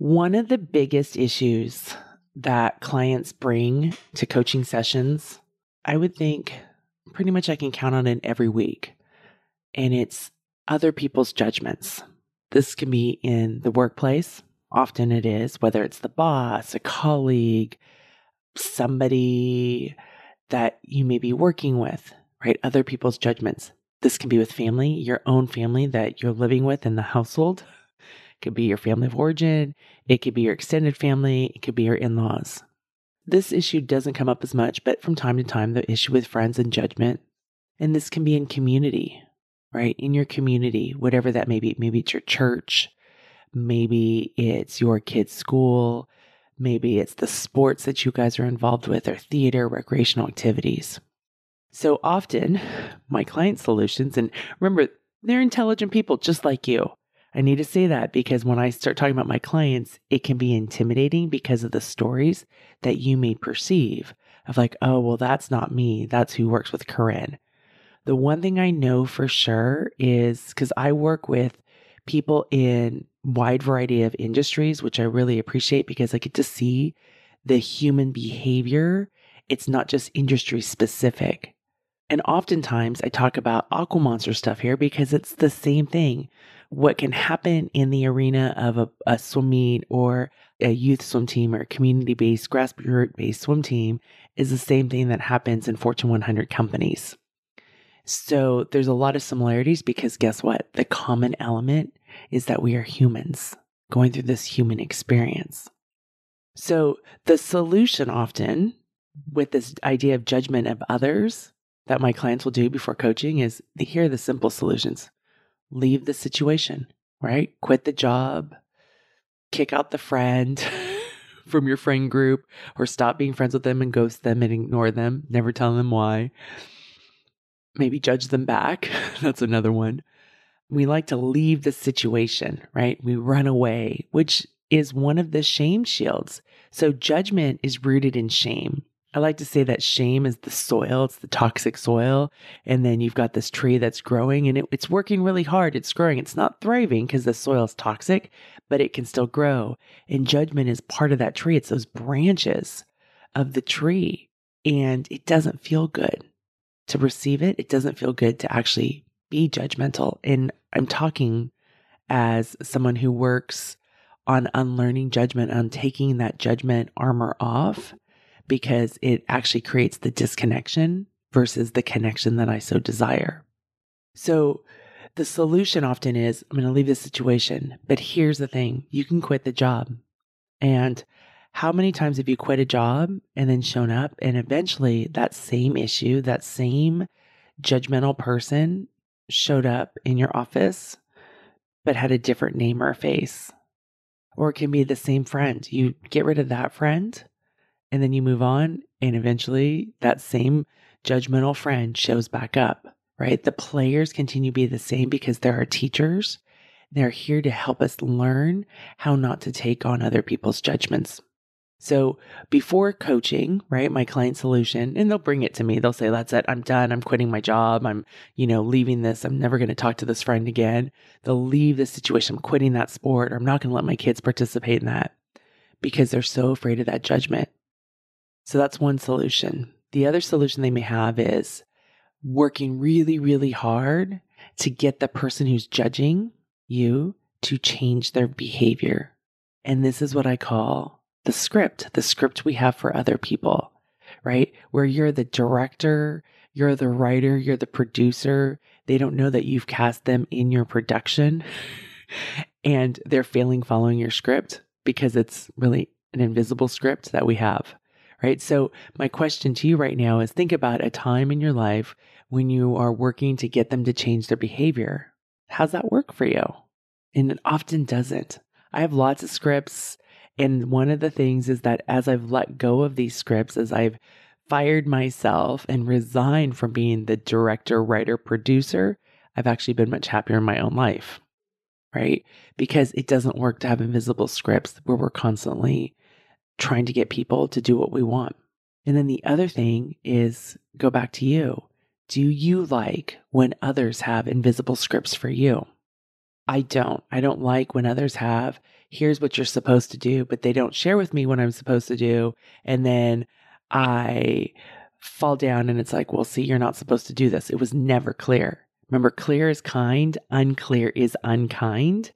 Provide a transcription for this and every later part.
One of the biggest issues that clients bring to coaching sessions, I would think pretty much I can count on it every week, and it's other people's judgments. This can be in the workplace, often it is, whether it's the boss, a colleague, somebody that you may be working with, right? Other people's judgments. This can be with family, your own family that you're living with in the household. It could be your family of origin. It could be your extended family. It could be your in laws. This issue doesn't come up as much, but from time to time, the issue with friends and judgment. And this can be in community, right? In your community, whatever that may be. Maybe it's your church. Maybe it's your kid's school. Maybe it's the sports that you guys are involved with or theater, recreational activities. So often, my client solutions, and remember, they're intelligent people just like you. I need to say that because when I start talking about my clients, it can be intimidating because of the stories that you may perceive of like, oh, well, that's not me. That's who works with Koren. The one thing I know for sure is because I work with people in wide variety of industries, which I really appreciate because I get to see the human behavior. It's not just industry specific. And oftentimes I talk about aqua monster stuff here because it's the same thing. What can happen in the arena of a, a swim meet or a youth swim team or a community based, grassroots based swim team is the same thing that happens in Fortune 100 companies. So there's a lot of similarities because guess what? The common element is that we are humans going through this human experience. So the solution often with this idea of judgment of others that my clients will do before coaching is here are the simple solutions leave the situation, right? Quit the job, kick out the friend from your friend group, or stop being friends with them and ghost them and ignore them, never tell them why. Maybe judge them back. That's another one. We like to leave the situation, right? We run away, which is one of the shame shields. So judgment is rooted in shame. I like to say that shame is the soil, it's the toxic soil. And then you've got this tree that's growing and it, it's working really hard. It's growing. It's not thriving because the soil is toxic, but it can still grow. And judgment is part of that tree. It's those branches of the tree. And it doesn't feel good to receive it. It doesn't feel good to actually be judgmental. And I'm talking as someone who works on unlearning judgment, on taking that judgment armor off because it actually creates the disconnection versus the connection that I so desire. So the solution often is I'm going to leave this situation, but here's the thing you can quit the job. And how many times have you quit a job and then shown up and eventually that same issue, that same judgmental person showed up in your office, but had a different name or face? Or it can be the same friend. You get rid of that friend and then you move on and eventually that same judgmental friend shows back up right? The players continue to be the same because there are teachers. They're here to help us learn how not to take on other people's judgments. So before coaching right my client solution and they'll bring it to me. They'll say that's it. I'm done. I'm quitting my job. I'm you know leaving this. I'm never going to talk to this friend again. They'll leave the situation. I'm quitting that sport. Or i'm not going to let my kids participate in that because they're so afraid of that judgment so that's one solution. The other solution they may have is working really, really hard to get the person who's judging you to change their behavior. And this is what I call the script, the script we have for other people, right? Where you're the director, you're the writer, you're the producer. They don't know that you've cast them in your production and they're failing following your script because it's really an invisible script that we have right? So, my question to you right now is think about a time in your life when you are working to get them to change their behavior. How's that work for you? And it often doesn't. I have lots of scripts. And one of the things is that as I've let go of these scripts, as I've fired myself and resigned from being the director, writer, producer, I've actually been much happier in my own life, right? Because it doesn't work to have invisible scripts where we're constantly trying to get people to do what we want. And then the other thing is go back to you. Do you like when others have invisible scripts for you? I don't. I don't like when others have, here's what you're supposed to do, but they don't share with me what I'm supposed to do. And then I fall down and it's like, well, see, you're not supposed to do this. It was never clear. Remember, clear is kind, unclear is unkind.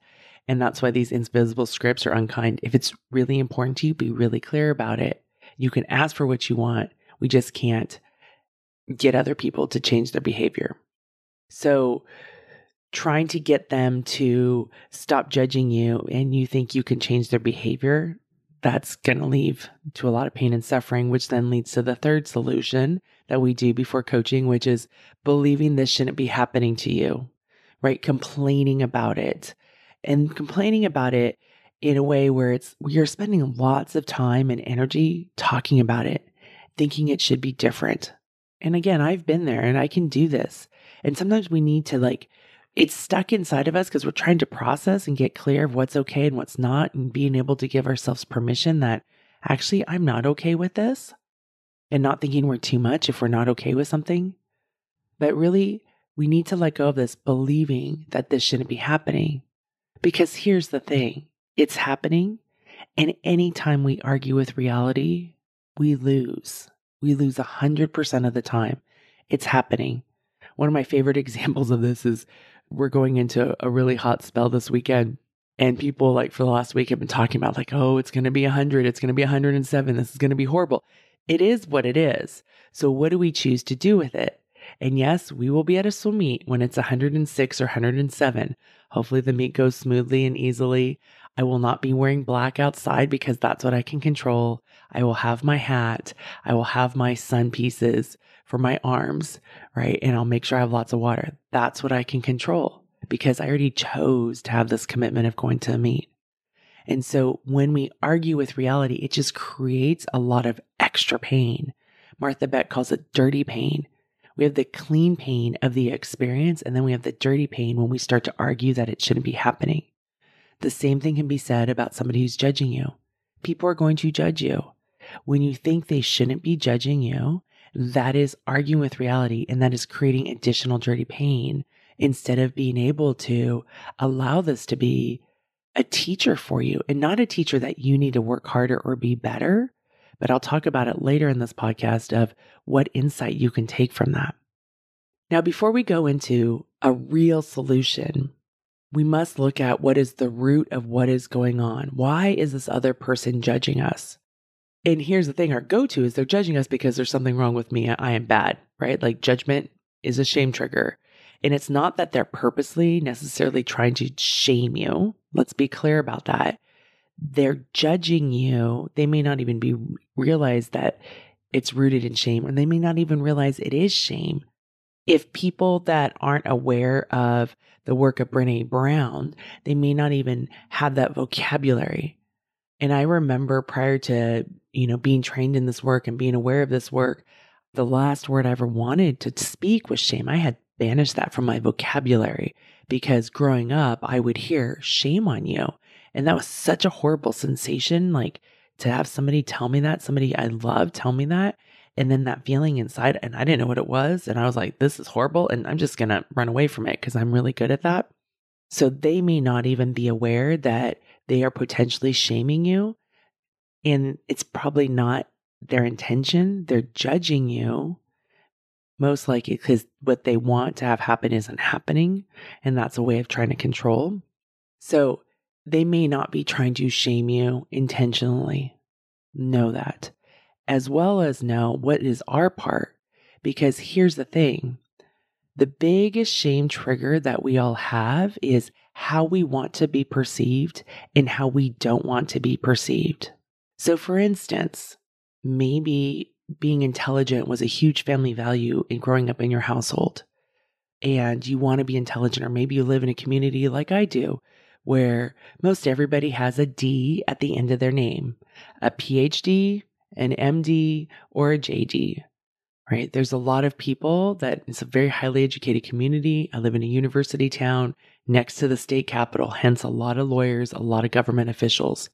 And that's why these invisible scripts are unkind. If it's really important to you, be really clear about it. You can ask for what you want. We just can't get other people to change their behavior. So, trying to get them to stop judging you and you think you can change their behavior, that's going to lead to a lot of pain and suffering, which then leads to the third solution that we do before coaching, which is believing this shouldn't be happening to you, right? Complaining about it and complaining about it in a way where it's you're spending lots of time and energy talking about it, thinking it should be different. And again, I've been there and I can do this. And sometimes we need to like it's stuck inside of us because we're trying to process and get clear of what's okay and what's not, and being able to give ourselves permission that actually I'm not okay with this and not thinking we're too much if we're not okay with something. But really, we need to let go of this believing that this shouldn't be happening. Because here's the thing it's happening. And anytime we argue with reality, we lose. We lose 100% of the time. It's happening. One of my favorite examples of this is we're going into a really hot spell this weekend. And people, like, for the last week have been talking about, like, oh, it's going to be 100. It's going to be 107. This is going to be horrible. It is what it is. So, what do we choose to do with it? And yes, we will be at a swim meet when it's 106 or 107. Hopefully, the meet goes smoothly and easily. I will not be wearing black outside because that's what I can control. I will have my hat. I will have my sun pieces for my arms, right? And I'll make sure I have lots of water. That's what I can control because I already chose to have this commitment of going to a meet. And so when we argue with reality, it just creates a lot of extra pain. Martha Beck calls it dirty pain. We have the clean pain of the experience, and then we have the dirty pain when we start to argue that it shouldn't be happening. The same thing can be said about somebody who's judging you. People are going to judge you. When you think they shouldn't be judging you, that is arguing with reality and that is creating additional dirty pain instead of being able to allow this to be a teacher for you and not a teacher that you need to work harder or be better. But I'll talk about it later in this podcast of what insight you can take from that. Now, before we go into a real solution, we must look at what is the root of what is going on. Why is this other person judging us? And here's the thing our go to is they're judging us because there's something wrong with me. I am bad, right? Like judgment is a shame trigger. And it's not that they're purposely necessarily trying to shame you. Let's be clear about that. They're judging you. They may not even be realize that it's rooted in shame, or they may not even realize it is shame. If people that aren't aware of the work of Brené Brown, they may not even have that vocabulary. And I remember prior to you know, being trained in this work and being aware of this work, the last word I ever wanted to speak was shame. I had banished that from my vocabulary because growing up, I would hear shame on you. And that was such a horrible sensation. Like to have somebody tell me that, somebody I love tell me that. And then that feeling inside, and I didn't know what it was. And I was like, this is horrible. And I'm just going to run away from it because I'm really good at that. So they may not even be aware that they are potentially shaming you and it's probably not their intention. They're judging you most likely because what they want to have happen isn't happening. And that's a way of trying to control. So they may not be trying to shame you intentionally. Know that. As well as know what is our part. Because here's the thing the biggest shame trigger that we all have is how we want to be perceived and how we don't want to be perceived. So, for instance, maybe being intelligent was a huge family value in growing up in your household, and you want to be intelligent, or maybe you live in a community like I do, where most everybody has a D at the end of their name, a PhD, an MD, or a JD, right? There's a lot of people that it's a very highly educated community. I live in a university town next to the state capitol, hence a lot of lawyers, a lot of government officials,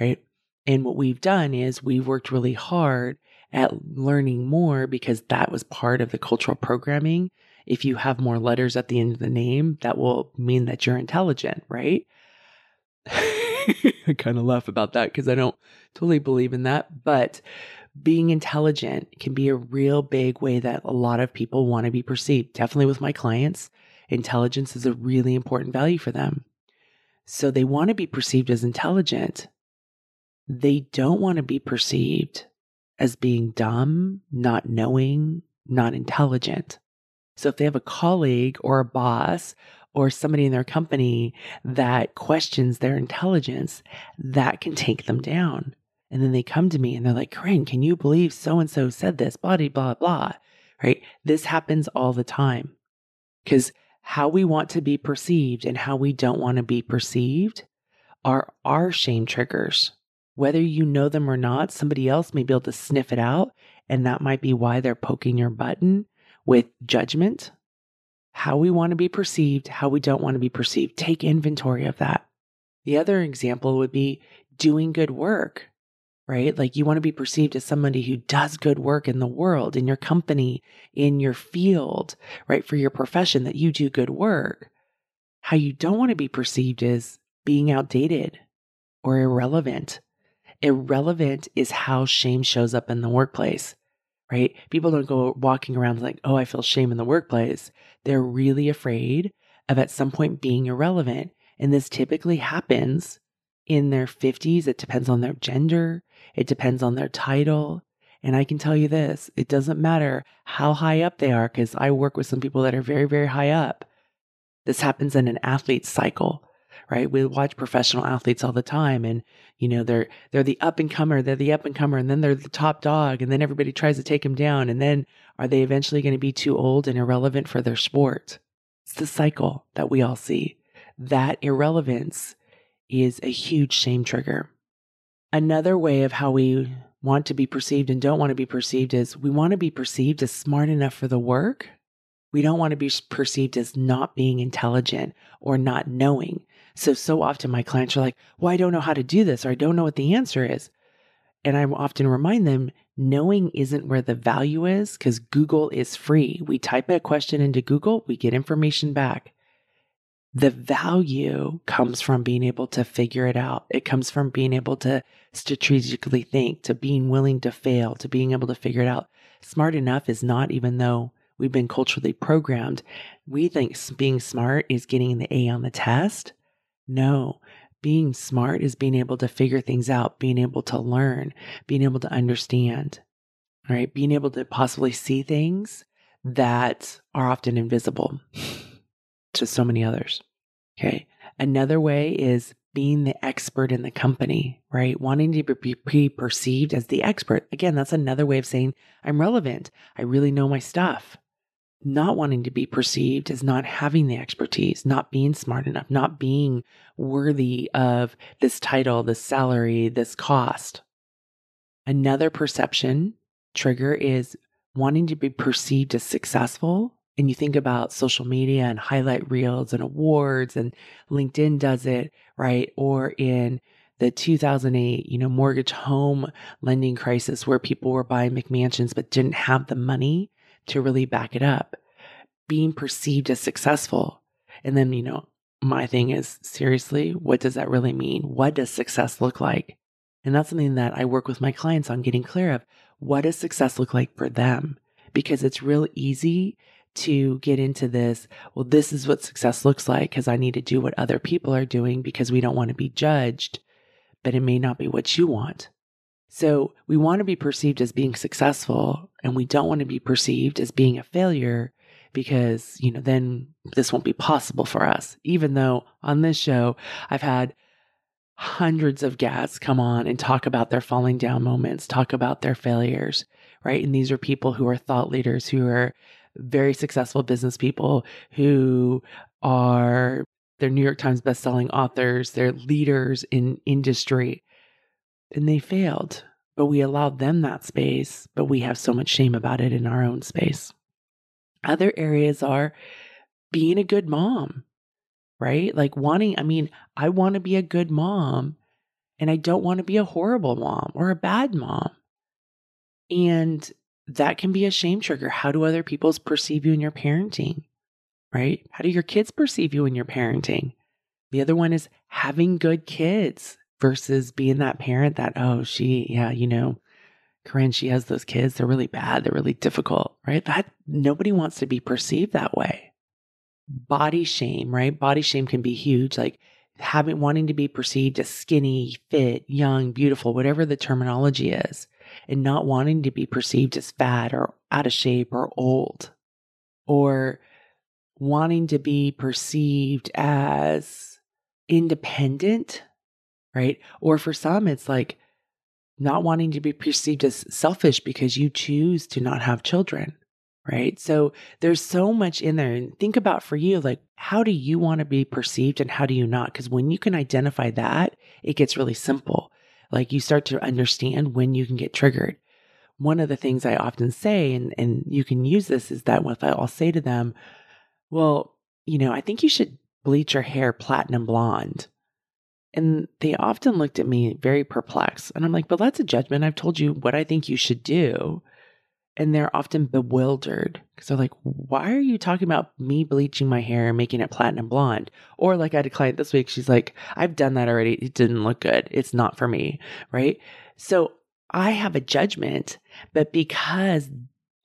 right? And what we've done is we've worked really hard at learning more because that was part of the cultural programming. If you have more letters at the end of the name, that will mean that you're intelligent, right? I kind of laugh about that because I don't totally believe in that. But being intelligent can be a real big way that a lot of people want to be perceived. Definitely with my clients, intelligence is a really important value for them. So they want to be perceived as intelligent. They don't want to be perceived as being dumb, not knowing, not intelligent. So if they have a colleague or a boss or somebody in their company that questions their intelligence, that can take them down. And then they come to me and they're like, Koren, can you believe so and so said this? Blah, blah, blah. Right? This happens all the time. Because how we want to be perceived and how we don't want to be perceived are our shame triggers. Whether you know them or not, somebody else may be able to sniff it out. And that might be why they're poking your button with judgment. How we want to be perceived, how we don't want to be perceived. Take inventory of that. The other example would be doing good work right? Like you want to be perceived as somebody who does good work in the world, in your company, in your field, right? For your profession, that you do good work. How you don't want to be perceived is being outdated or irrelevant. Irrelevant is how shame shows up in the workplace, right? People don't go walking around like, oh, I feel shame in the workplace. They're really afraid of at some point being irrelevant. And this typically happens in their 50s. It depends on their gender, it depends on their title. And I can tell you this it doesn't matter how high up they are, because I work with some people that are very, very high up. This happens in an athlete's cycle, right? We watch professional athletes all the time and you know they're they're the up and comer, they're the up and comer, and then they're the top dog, and then everybody tries to take them down. And then are they eventually going to be too old and irrelevant for their sport? It's the cycle that we all see. That irrelevance is a huge shame trigger. Another way of how we want to be perceived and don't want to be perceived is we want to be perceived as smart enough for the work. We don't want to be perceived as not being intelligent or not knowing. So, so often my clients are like, well, I don't know how to do this or I don't know what the answer is. And I often remind them knowing isn't where the value is because Google is free. We type a question into Google, we get information back the value comes from being able to figure it out. It comes from being able to strategically think, to being willing to fail, to being able to figure it out. Smart enough is not, even though we've been culturally programmed, we think being smart is getting the A on the test. No, being smart is being able to figure things out, being able to learn, being able to understand, right? Being able to possibly see things that are often invisible to so many others. Okay. Another way is being the expert in the company, right? Wanting to be perceived as the expert. Again, that's another way of saying I'm relevant. I really know my stuff. Not wanting to be perceived as not having the expertise, not being smart enough, not being worthy of this title, this salary, this cost. Another perception trigger is wanting to be perceived as successful and you think about social media and highlight reels and awards and LinkedIn does it, right? Or in the 2008, you know, mortgage home lending crisis where people were buying McMansions but didn't have the money to really back it up, being perceived as successful. And then, you know, my thing is seriously, what does that really mean? What does success look like? And that's something that I work with my clients on getting clear of. What does success look like for them? Because it's real easy to get into this. Well, this is what success looks like because I need to do what other people are doing because we don't want to be judged, but it may not be what you want. So we want to be perceived as being successful and we don't want to be perceived as being a failure because, you know, then this won't be possible for us. Even though on this show, I've had hundreds of guests come on and talk about their falling down moments, talk about their failures, right? And these are people who are thought leaders, who are very successful business people who are they're New York Times bestselling authors, they're leaders in industry, and they failed. But we allowed them that space, but we have so much shame about it in our own space. Other areas are being a good mom, right? Like wanting, I mean, I want to be a good mom and I don't want to be a horrible mom or a bad mom. And that can be a shame trigger. How do other people perceive you in your parenting? Right? How do your kids perceive you in your parenting? The other one is having good kids versus being that parent that, oh, she, yeah, you know, Koren, she has those kids. They're really bad. They're really difficult, right? That nobody wants to be perceived that way. Body shame, right? Body shame can be huge. Like having, wanting to be perceived as skinny, fit, young, beautiful, whatever the terminology is and not wanting to be perceived as fat or out of shape or old or wanting to be perceived as independent, right? Or for some, it's like not wanting to be perceived as selfish because you choose to not have children, right? So there's so much in there. And think about for you, like, how do you want to be perceived and how do you not? Because when you can identify that, it gets really simple. Like you start to understand when you can get triggered. One of the things I often say, and, and you can use this, is that if I'll say to them, well, you know, I think you should bleach your hair platinum blonde. And they often looked at me very perplexed. And I'm like, but that's a judgment. I've told you what I think you should do and they're often bewildered because they're like, why are you talking about me bleaching my hair and making it platinum blonde? Or like I had a client this week, she's like, I've done that already. It didn't look good. It's not for me. Right. So I have a judgment, but because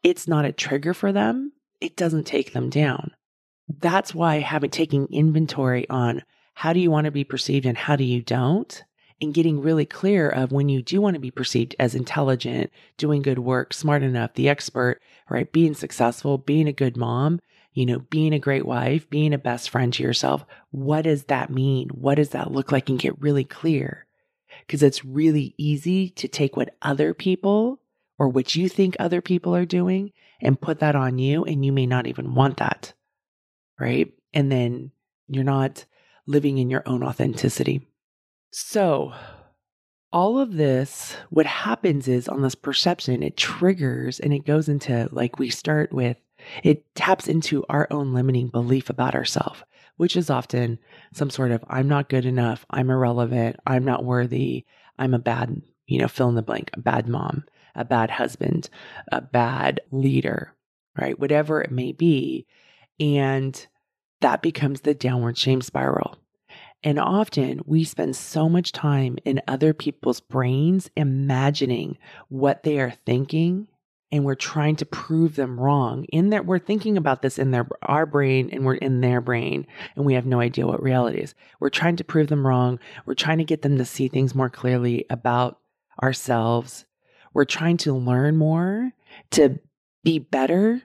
it's not a trigger for them, it doesn't take them down. That's why having taking inventory on how do you want to be perceived and how do you don't and getting really clear of when you do want to be perceived as intelligent, doing good work, smart enough, the expert, right? Being successful, being a good mom, you know, being a great wife, being a best friend to yourself. What does that mean? What does that look like? And get really clear because it's really easy to take what other people or what you think other people are doing and put that on you. And you may not even want that, right? And then you're not living in your own authenticity. So, all of this, what happens is on this perception, it triggers and it goes into like we start with, it taps into our own limiting belief about ourselves, which is often some sort of I'm not good enough, I'm irrelevant, I'm not worthy, I'm a bad, you know, fill in the blank, a bad mom, a bad husband, a bad leader, right? Whatever it may be. And that becomes the downward shame spiral. And often we spend so much time in other people's brains imagining what they are thinking and we're trying to prove them wrong in that we're thinking about this in their our brain and we're in their brain and we have no idea what reality is. We're trying to prove them wrong. We're trying to get them to see things more clearly about ourselves. We're trying to learn more to be better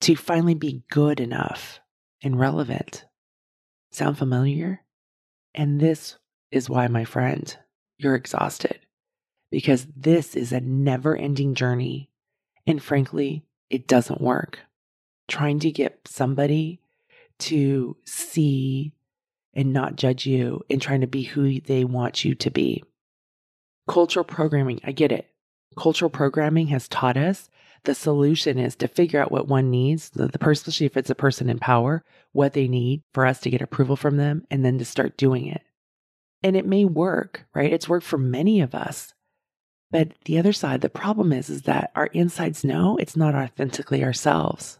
to finally be good enough and relevant sound familiar and this is why, my friend, you're exhausted because this is a never ending journey. And frankly, it doesn't work. Trying to get somebody to see and not judge you and trying to be who they want you to be. Cultural programming, I get it. Cultural programming has taught us the solution is to figure out what one needs, the, the person, especially if it's a person in power, what they need for us to get approval from them and then to start doing it. And it may work, right? It's worked for many of us. But the other side, the problem is, is that our insides know it's not authentically ourselves.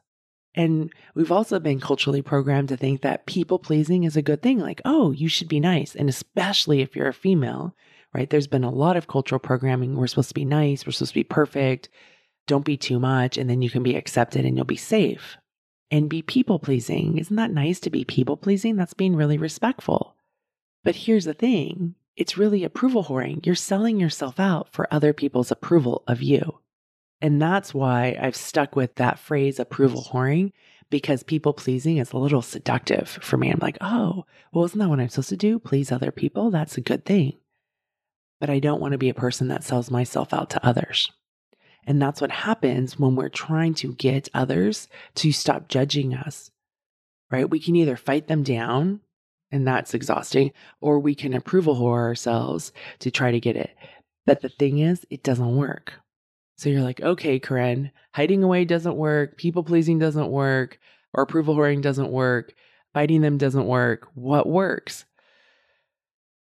And we've also been culturally programmed to think that people pleasing is a good thing. Like, oh, you should be nice. And especially if you're a female, right? There's been a lot of cultural programming. We're supposed to be nice. We're supposed to be perfect. Don't be too much. And then you can be accepted and you'll be safe and be people pleasing. Isn't that nice to be people pleasing? That's being really respectful. But here's the thing it's really approval whoring. You're selling yourself out for other people's approval of you. And that's why I've stuck with that phrase, approval whoring, because people pleasing is a little seductive for me. I'm like, oh, well, isn't that what I'm supposed to do? Please other people? That's a good thing. But I don't want to be a person that sells myself out to others. And that's what happens when we're trying to get others to stop judging us, right? We can either fight them down and that's exhausting, or we can approval whore ourselves to try to get it. But the thing is, it doesn't work. So you're like, okay, Koren, hiding away doesn't work, people pleasing doesn't work, or approval whoring doesn't work, fighting them doesn't work. What works?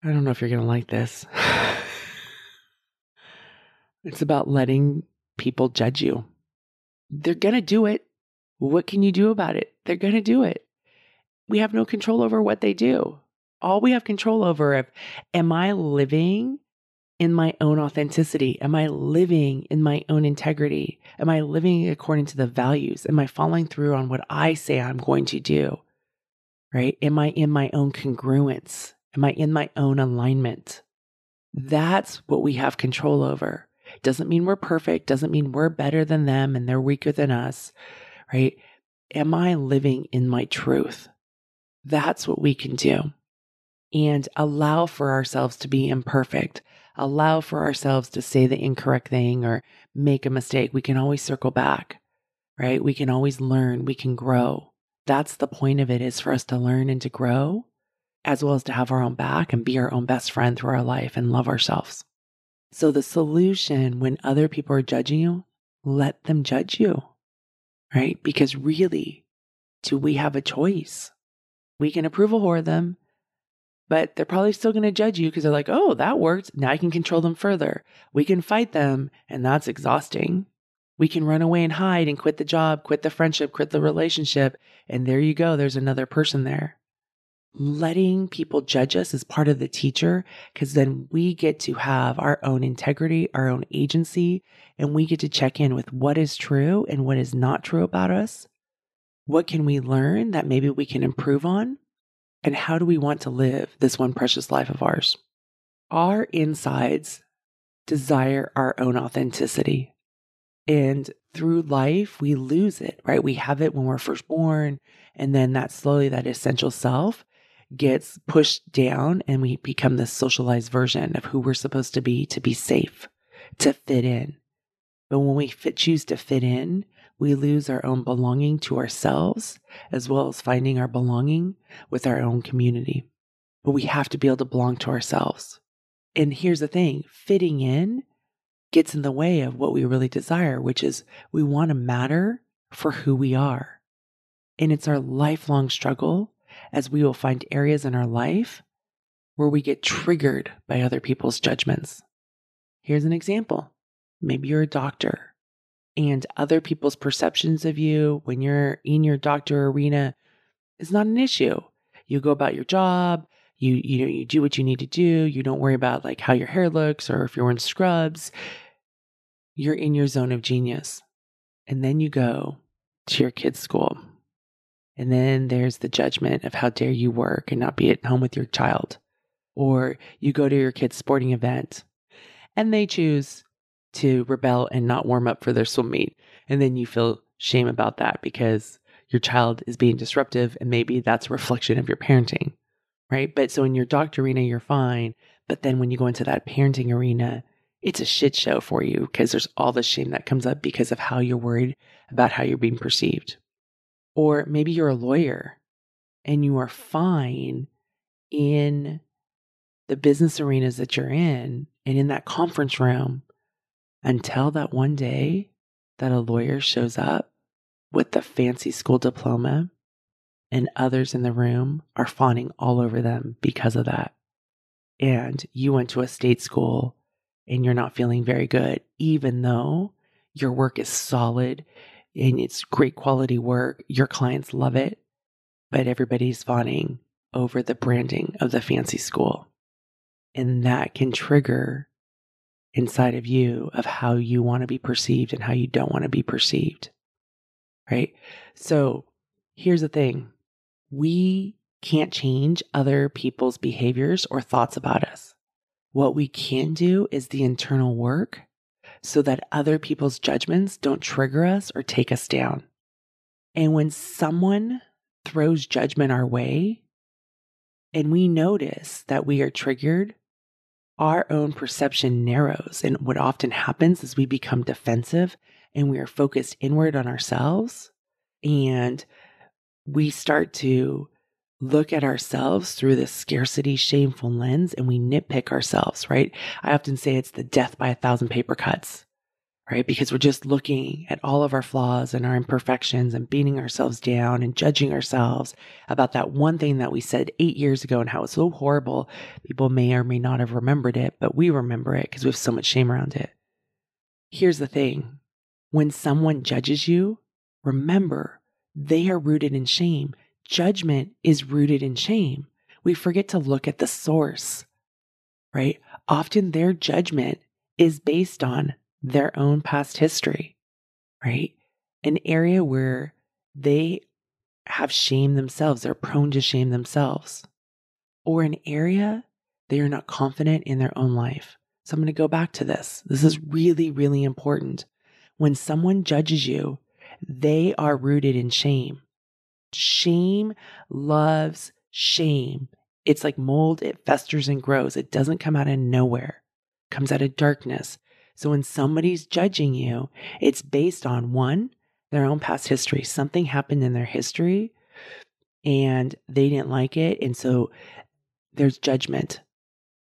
I don't know if you're going to like this. it's about letting people judge you. They're going to do it. What can you do about it? They're going to do it. We have no control over what they do. All we have control over if am I living in my own authenticity? Am I living in my own integrity? Am I living according to the values? Am I following through on what I say I'm going to do? Right? Am I in my own congruence? Am I in my own alignment? That's what we have control over. Doesn't mean we're perfect, doesn't mean we're better than them and they're weaker than us, right? Am I living in my truth? That's what we can do. And allow for ourselves to be imperfect, allow for ourselves to say the incorrect thing or make a mistake. We can always circle back, right? We can always learn, we can grow. That's the point of it is for us to learn and to grow, as well as to have our own back and be our own best friend through our life and love ourselves. So, the solution when other people are judging you, let them judge you, right? Because really, do we have a choice? We can approval whore them, but they're probably still going to judge you because they're like, oh, that worked. Now I can control them further. We can fight them, and that's exhausting. We can run away and hide and quit the job, quit the friendship, quit the relationship. And there you go. There's another person there letting people judge us is part of the teacher because then we get to have our own integrity, our own agency, and we get to check in with what is true and what is not true about us. What can we learn that maybe we can improve on? And how do we want to live this one precious life of ours? Our insides desire our own authenticity. And through life, we lose it, right? We have it when we're first born. And then that slowly, that essential self gets pushed down and we become this socialized version of who we're supposed to be to be safe, to fit in. But when we fit, choose to fit in, we lose our own belonging to ourselves as well as finding our belonging with our own community. But we have to be able to belong to ourselves. And here's the thing fitting in gets in the way of what we really desire, which is we want to matter for who we are. And it's our lifelong struggle as we will find areas in our life where we get triggered by other people's judgments. Here's an example. Maybe you're a doctor and other people's perceptions of you when you're in your doctor arena is not an issue. You go about your job, you you know you do what you need to do, you don't worry about like how your hair looks or if you're wearing scrubs. You're in your zone of genius. And then you go to your kid's school and then there's the judgment of how dare you work and not be at home with your child. Or you go to your kid's sporting event and they choose to rebel and not warm up for their swim meet. And then you feel shame about that because your child is being disruptive and maybe that's a reflection of your parenting, right? But so in your doctor arena, you're fine. But then when you go into that parenting arena, it's a shit show for you because there's all the shame that comes up because of how you're worried about how you're being perceived. Or maybe you're a lawyer and you are fine in the business arenas that you're in and in that conference room until that one day that a lawyer shows up with the fancy school diploma and others in the room are fawning all over them because of that. And you went to a state school and you're not feeling very good, even though your work is solid and it's great quality work. Your clients love it, but everybody's fawning over the branding of the fancy school. And that can trigger inside of you of how you want to be perceived and how you don't want to be perceived. Right? So here's the thing we can't change other people's behaviors or thoughts about us. What we can do is the internal work so that other people's judgments don't trigger us or take us down. And when someone throws judgment our way and we notice that we are triggered, our own perception narrows. And what often happens is we become defensive and we are focused inward on ourselves and we start to look at ourselves through this scarcity, shameful lens and we nitpick ourselves, right? I often say it's the death by a thousand paper cuts, right? Because we're just looking at all of our flaws and our imperfections and beating ourselves down and judging ourselves about that one thing that we said eight years ago and how it's so horrible. People may or may not have remembered it, but we remember it because we have so much shame around it. Here's the thing when someone judges you, remember they are rooted in shame judgment is rooted in shame. We forget to look at the source, right? Often their judgment is based on their own past history, right? An area where they have shame themselves, they're prone to shame themselves, or an area they are not confident in their own life. So I'm going to go back to this. This is really, really important. When someone judges you, they are rooted in shame. Shame loves shame. It's like mold, it festers and grows. It doesn't come out of nowhere, it comes out of darkness. So when somebody's judging you, it's based on one, their own past history. Something happened in their history and they didn't like it. And so there's judgment.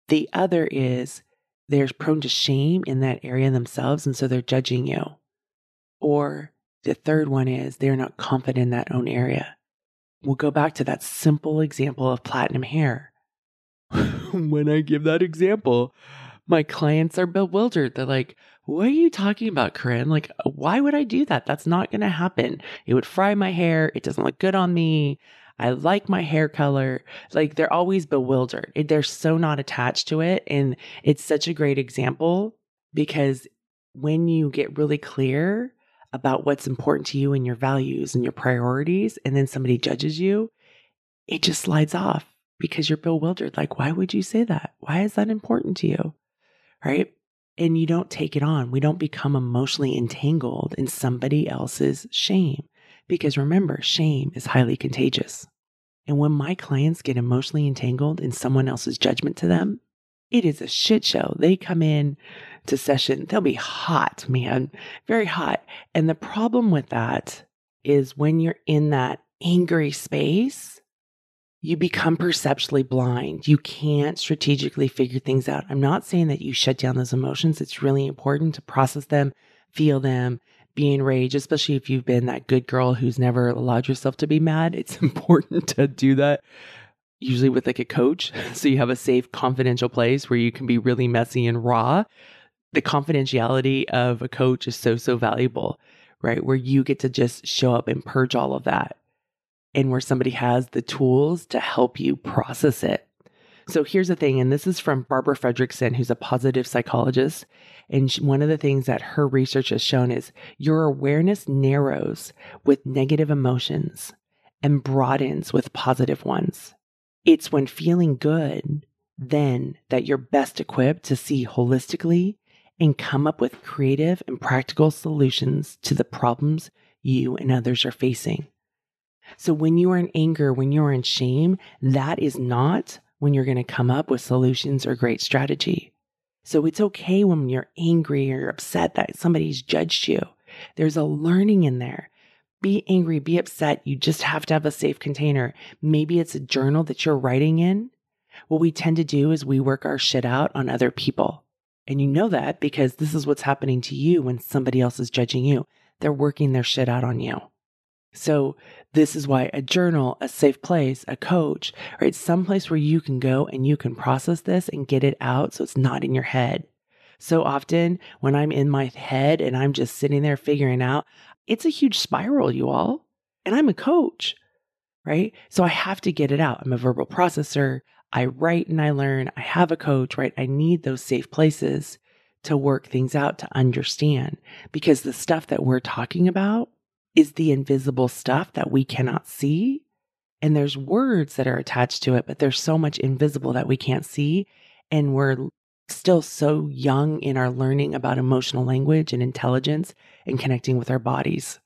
The other is they're prone to shame in that area themselves. And so they're judging you. Or the third one is they're not confident in that own area. We'll go back to that simple example of platinum hair. when I give that example, my clients are bewildered. They're like, what are you talking about, Koren? Like, why would I do that? That's not going to happen. It would fry my hair. It doesn't look good on me. I like my hair color. Like, they're always bewildered. They're so not attached to it. And it's such a great example because when you get really clear about what's important to you and your values and your priorities, and then somebody judges you, it just slides off because you're bewildered. Like, why would you say that? Why is that important to you? Right. And you don't take it on. We don't become emotionally entangled in somebody else's shame. Because remember, shame is highly contagious. And when my clients get emotionally entangled in someone else's judgment to them, it is a shit show. They come in to session, they'll be hot, man, very hot. And the problem with that is when you're in that angry space, you become perceptually blind. You can't strategically figure things out. I'm not saying that you shut down those emotions. It's really important to process them, feel them, be enraged, especially if you've been that good girl who's never allowed yourself to be mad. It's important to do that usually with like a coach. So you have a safe, confidential place where you can be really messy and raw the confidentiality of a coach is so, so valuable, right? Where you get to just show up and purge all of that and where somebody has the tools to help you process it. So here's the thing, and this is from Barbara Fredrickson, who's a positive psychologist. And one of the things that her research has shown is your awareness narrows with negative emotions and broadens with positive ones. It's when feeling good then that you're best equipped to see holistically and come up with creative and practical solutions to the problems you and others are facing. So, when you are in anger, when you are in shame, that is not when you're going to come up with solutions or great strategy. So, it's okay when you're angry or upset that somebody's judged you. There's a learning in there. Be angry, be upset. You just have to have a safe container. Maybe it's a journal that you're writing in. What we tend to do is we work our shit out on other people. And you know that because this is what's happening to you when somebody else is judging you. They're working their shit out on you. So, this is why a journal, a safe place, a coach, right? Some place where you can go and you can process this and get it out so it's not in your head. So often when I'm in my head and I'm just sitting there figuring out, it's a huge spiral, you all. And I'm a coach, right? So I have to get it out. I'm a verbal processor. I write and I learn. I have a coach, right? I need those safe places to work things out, to understand, because the stuff that we're talking about is the invisible stuff that we cannot see. And there's words that are attached to it, but there's so much invisible that we can't see. And we're still so young in our learning about emotional language and intelligence and connecting with our bodies.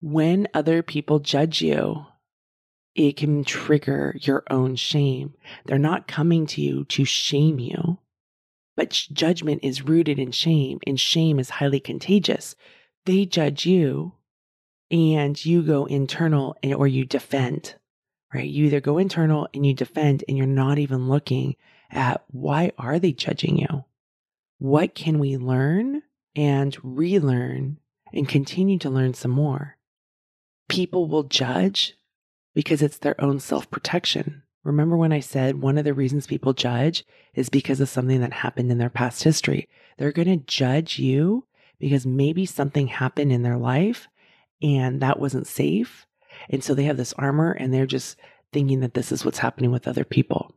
When other people judge you, it can trigger your own shame. They're not coming to you to shame you, but judgment is rooted in shame, and shame is highly contagious. They judge you, and you go internal or you defend. right? You either go internal and you defend and you're not even looking at why are they judging you? What can we learn and relearn and continue to learn some more? People will judge because it's their own self protection. Remember when I said one of the reasons people judge is because of something that happened in their past history? They're going to judge you because maybe something happened in their life and that wasn't safe. And so they have this armor and they're just thinking that this is what's happening with other people.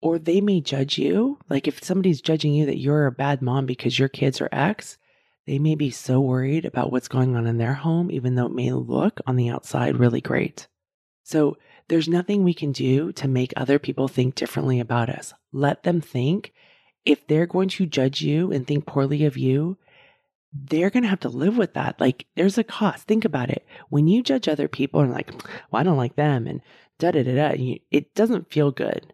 Or they may judge you. Like if somebody's judging you that you're a bad mom because your kids are X, they may be so worried about what's going on in their home, even though it may look on the outside really great. So there's nothing we can do to make other people think differently about us. Let them think. If they're going to judge you and think poorly of you, they're going to have to live with that. Like there's a cost. Think about it. When you judge other people and like, well, I don't like them and da da da da, it doesn't feel good.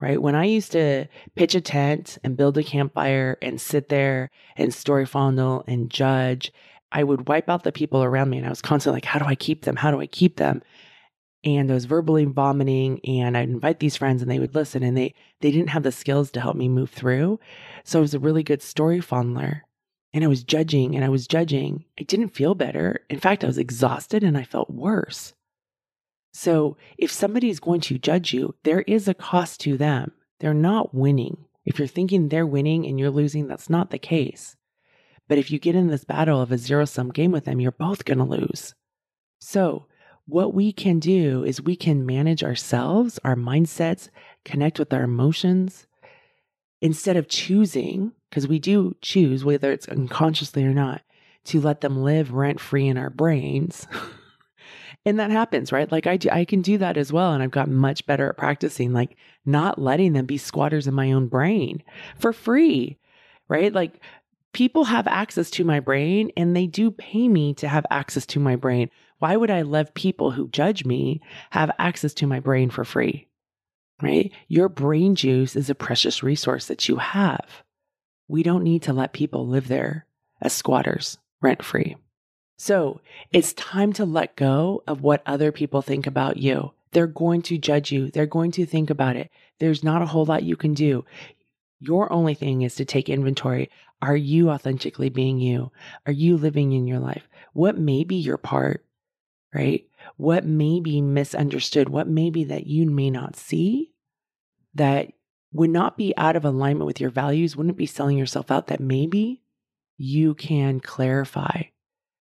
Right. When I used to pitch a tent and build a campfire and sit there and story fondle and judge, I would wipe out the people around me and I was constantly like, how do I keep them? How do I keep them? And I was verbally vomiting and I'd invite these friends and they would listen and they they didn't have the skills to help me move through. So I was a really good story fondler. And I was judging and I was judging. I didn't feel better. In fact, I was exhausted and I felt worse. So if somebody is going to judge you, there is a cost to them. They're not winning. If you're thinking they're winning and you're losing, that's not the case. But if you get in this battle of a zero sum game with them, you're both going to lose. So what we can do is we can manage ourselves, our mindsets, connect with our emotions instead of choosing, because we do choose, whether it's unconsciously or not, to let them live rent free in our brains. and that happens, right? Like I do, I can do that as well. And I've gotten much better at practicing, like not letting them be squatters in my own brain for free, right? Like people have access to my brain and they do pay me to have access to my brain. Why would I let people who judge me have access to my brain for free? Right? Your brain juice is a precious resource that you have. We don't need to let people live there as squatters rent free. So it's time to let go of what other people think about you. They're going to judge you. They're going to think about it. There's not a whole lot you can do. Your only thing is to take inventory. Are you authentically being you? Are you living in your life? What may be your part right? What may be misunderstood, what may be that you may not see that would not be out of alignment with your values, wouldn't be selling yourself out that maybe you can clarify,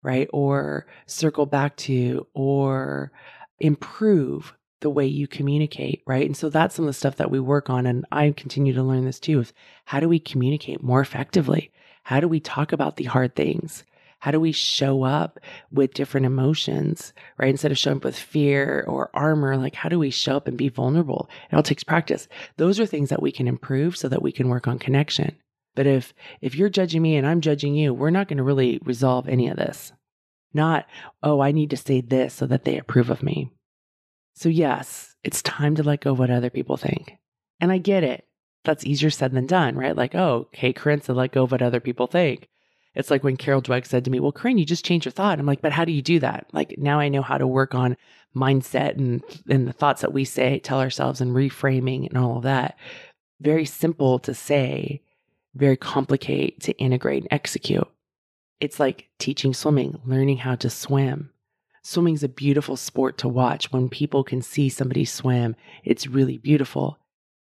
right? Or circle back to or improve the way you communicate, right? And so that's some of the stuff that we work on. And I continue to learn this too is how do we communicate more effectively? How do we talk about the hard things? How do we show up with different emotions, right? Instead of showing up with fear or armor, like how do we show up and be vulnerable? It all takes practice. Those are things that we can improve so that we can work on connection. But if if you're judging me and I'm judging you, we're not going to really resolve any of this. Not, oh, I need to say this so that they approve of me. So yes, it's time to let go of what other people think. And I get it. That's easier said than done, right? Like, oh, okay, Koren said let go of what other people think. It's like when Carol Dweck said to me, Well, Koren, you just changed your thought. I'm like, But how do you do that? Like now I know how to work on mindset and, and the thoughts that we say, tell ourselves, and reframing and all of that. Very simple to say, very complicated to integrate and execute. It's like teaching swimming, learning how to swim. Swimming is a beautiful sport to watch. When people can see somebody swim, it's really beautiful.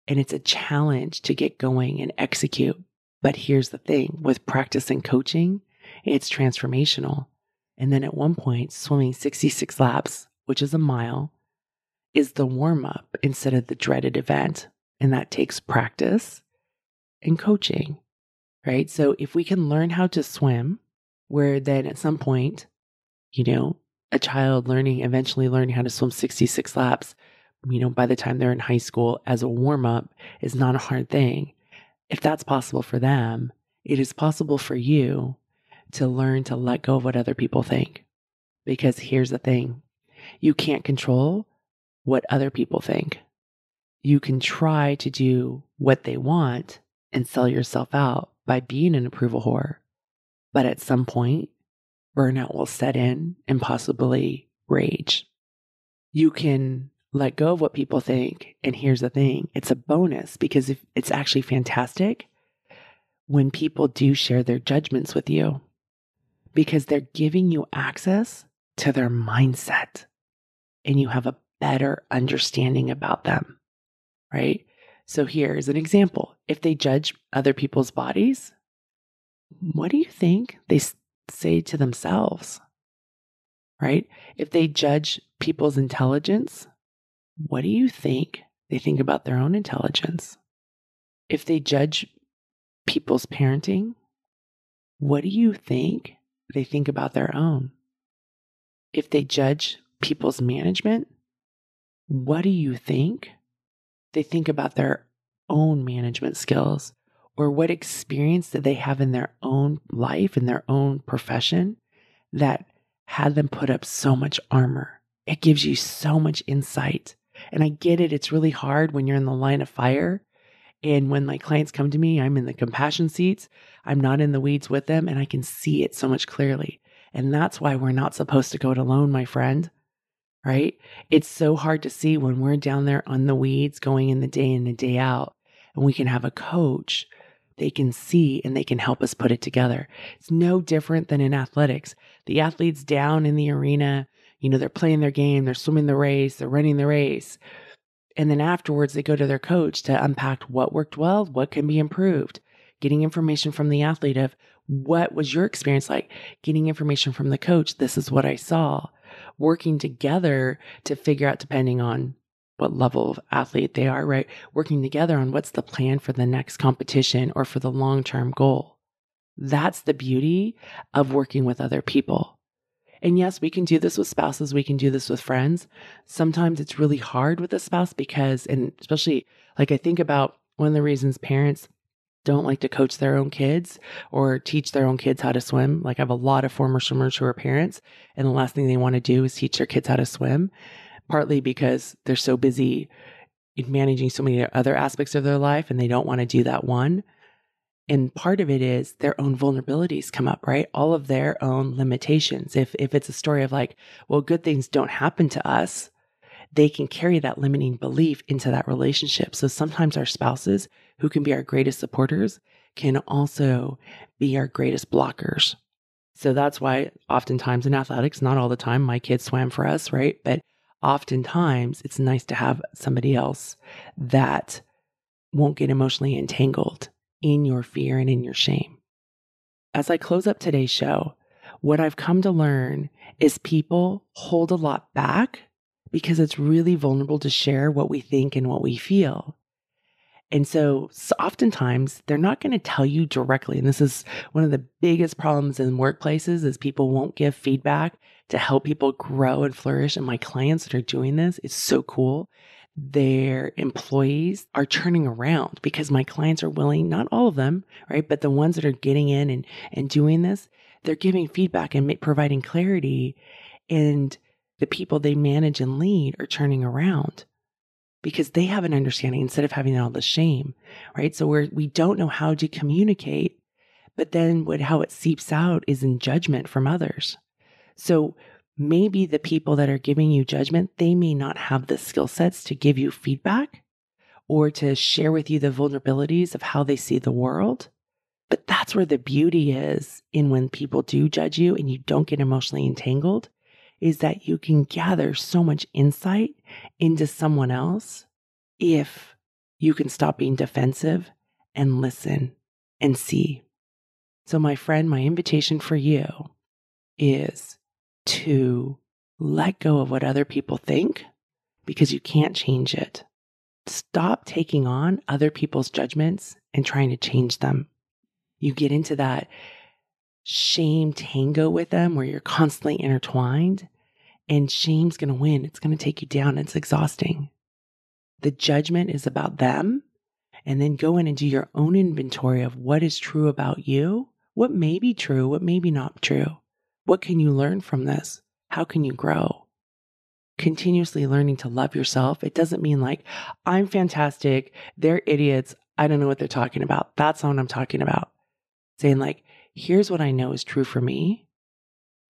And it's a challenge to get going and execute. But here's the thing with practice and coaching, it's transformational. And then at one point, swimming 66 laps, which is a mile, is the warm up instead of the dreaded event. And that takes practice and coaching, right? So if we can learn how to swim, where then at some point, you know, a child learning, eventually learning how to swim 66 laps, you know, by the time they're in high school as a warm up is not a hard thing if that's possible for them, it is possible for you to learn to let go of what other people think. Because here's the thing you can't control what other people think. You can try to do what they want and sell yourself out by being an approval whore. But at some point, burnout will set in and possibly rage. You can let go of what people think. And here's the thing it's a bonus because if it's actually fantastic when people do share their judgments with you because they're giving you access to their mindset and you have a better understanding about them, right? So here's an example. If they judge other people's bodies, what do you think they say to themselves? Right? If they judge people's intelligence, what do you think they think about their own intelligence? If they judge people's parenting, what do you think they think about their own? If they judge people's management, what do you think they think about their own management skills? Or what experience did they have in their own life, in their own profession that had them put up so much armor? It gives you so much insight. And I get it, it's really hard when you're in the line of fire. And when my clients come to me, I'm in the compassion seats. I'm not in the weeds with them, and I can see it so much clearly. And that's why we're not supposed to go it alone, my friend right? It's so hard to see when we're down there on the weeds going in the day in and the day out, and we can have a coach they can see and they can help us put it together. It's no different than in athletics. The athletes down in the arena, you know, they're playing their game, they're swimming the race, they're running the race. And then afterwards, they go to their coach to unpack what worked well, what can be improved, getting information from the athlete of what was your experience like, getting information from the coach. This is what I saw working together to figure out, depending on what level of athlete they are, right? Working together on what's the plan for the next competition or for the long term goal. That's the beauty of working with other people. And yes, we can do this with spouses, we can do this with friends. Sometimes it's really hard with a spouse because, and especially like I think about one of the reasons parents don't like to coach their own kids or teach their own kids how to swim. Like I have a lot of former swimmers who are parents, and the last thing they want to do is teach their kids how to swim, partly because they're so busy managing so many other aspects of their life and they don't want to do that one. And part of it is their own vulnerabilities come up, right? All of their own limitations. If if it's a story of like, well, good things don't happen to us, they can carry that limiting belief into that relationship. So sometimes our spouses, who can be our greatest supporters, can also be our greatest blockers. So that's why oftentimes in athletics, not all the time, my kids swam for us, right? But oftentimes it's nice to have somebody else that won't get emotionally entangled in your fear and in your shame. As I close up today's show, what I've come to learn is people hold a lot back because it's really vulnerable to share what we think and what we feel. And so, oftentimes they're not going to tell you directly. And this is one of the biggest problems in workplaces is people won't give feedback to help people grow and flourish. And my clients that are doing this, it's so cool. Their employees are turning around because my clients are willing, not all of them, right? But the ones that are getting in and, and doing this, they're giving feedback and providing clarity. And the people they manage and lead are turning around because they have an understanding instead of having all the shame, right? So we're, we don't know how to communicate, but then what, how it seeps out is in judgment from others. So maybe the people that are giving you judgment, they may not have the skill sets to give you feedback or to share with you the vulnerabilities of how they see the world. But that's where the beauty is in when people do judge you and you don't get emotionally entangled is that you can gather so much insight into someone else if you can stop being defensive and listen and see. So, my friend, my invitation for you is to let go of what other people think because you can't change it. Stop taking on other people's judgments and trying to change them. You get into that shame tango with them where you're constantly intertwined and shame's going to win. It's going to take you down. It's exhausting. The judgment is about them. And then go in and do your own inventory of what is true about you, what may be true, what may be not true. What can you learn from this? How can you grow? Continuously learning to love yourself. It doesn't mean like, I'm fantastic. They're idiots. I don't know what they're talking about. That's not what I'm talking about. Saying, like, here's what I know is true for me.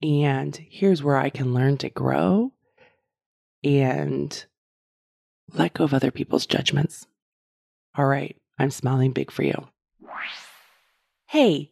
And here's where I can learn to grow and let go of other people's judgments. All right, I'm smiling big for you. Hey,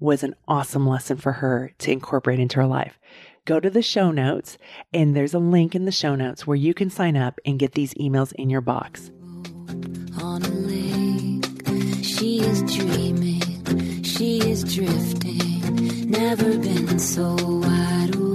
was an awesome lesson for her to incorporate into her life. Go to the show notes, and there's a link in the show notes where you can sign up and get these emails in your box. On a lake, she is dreaming, she is drifting, never been so wide awake.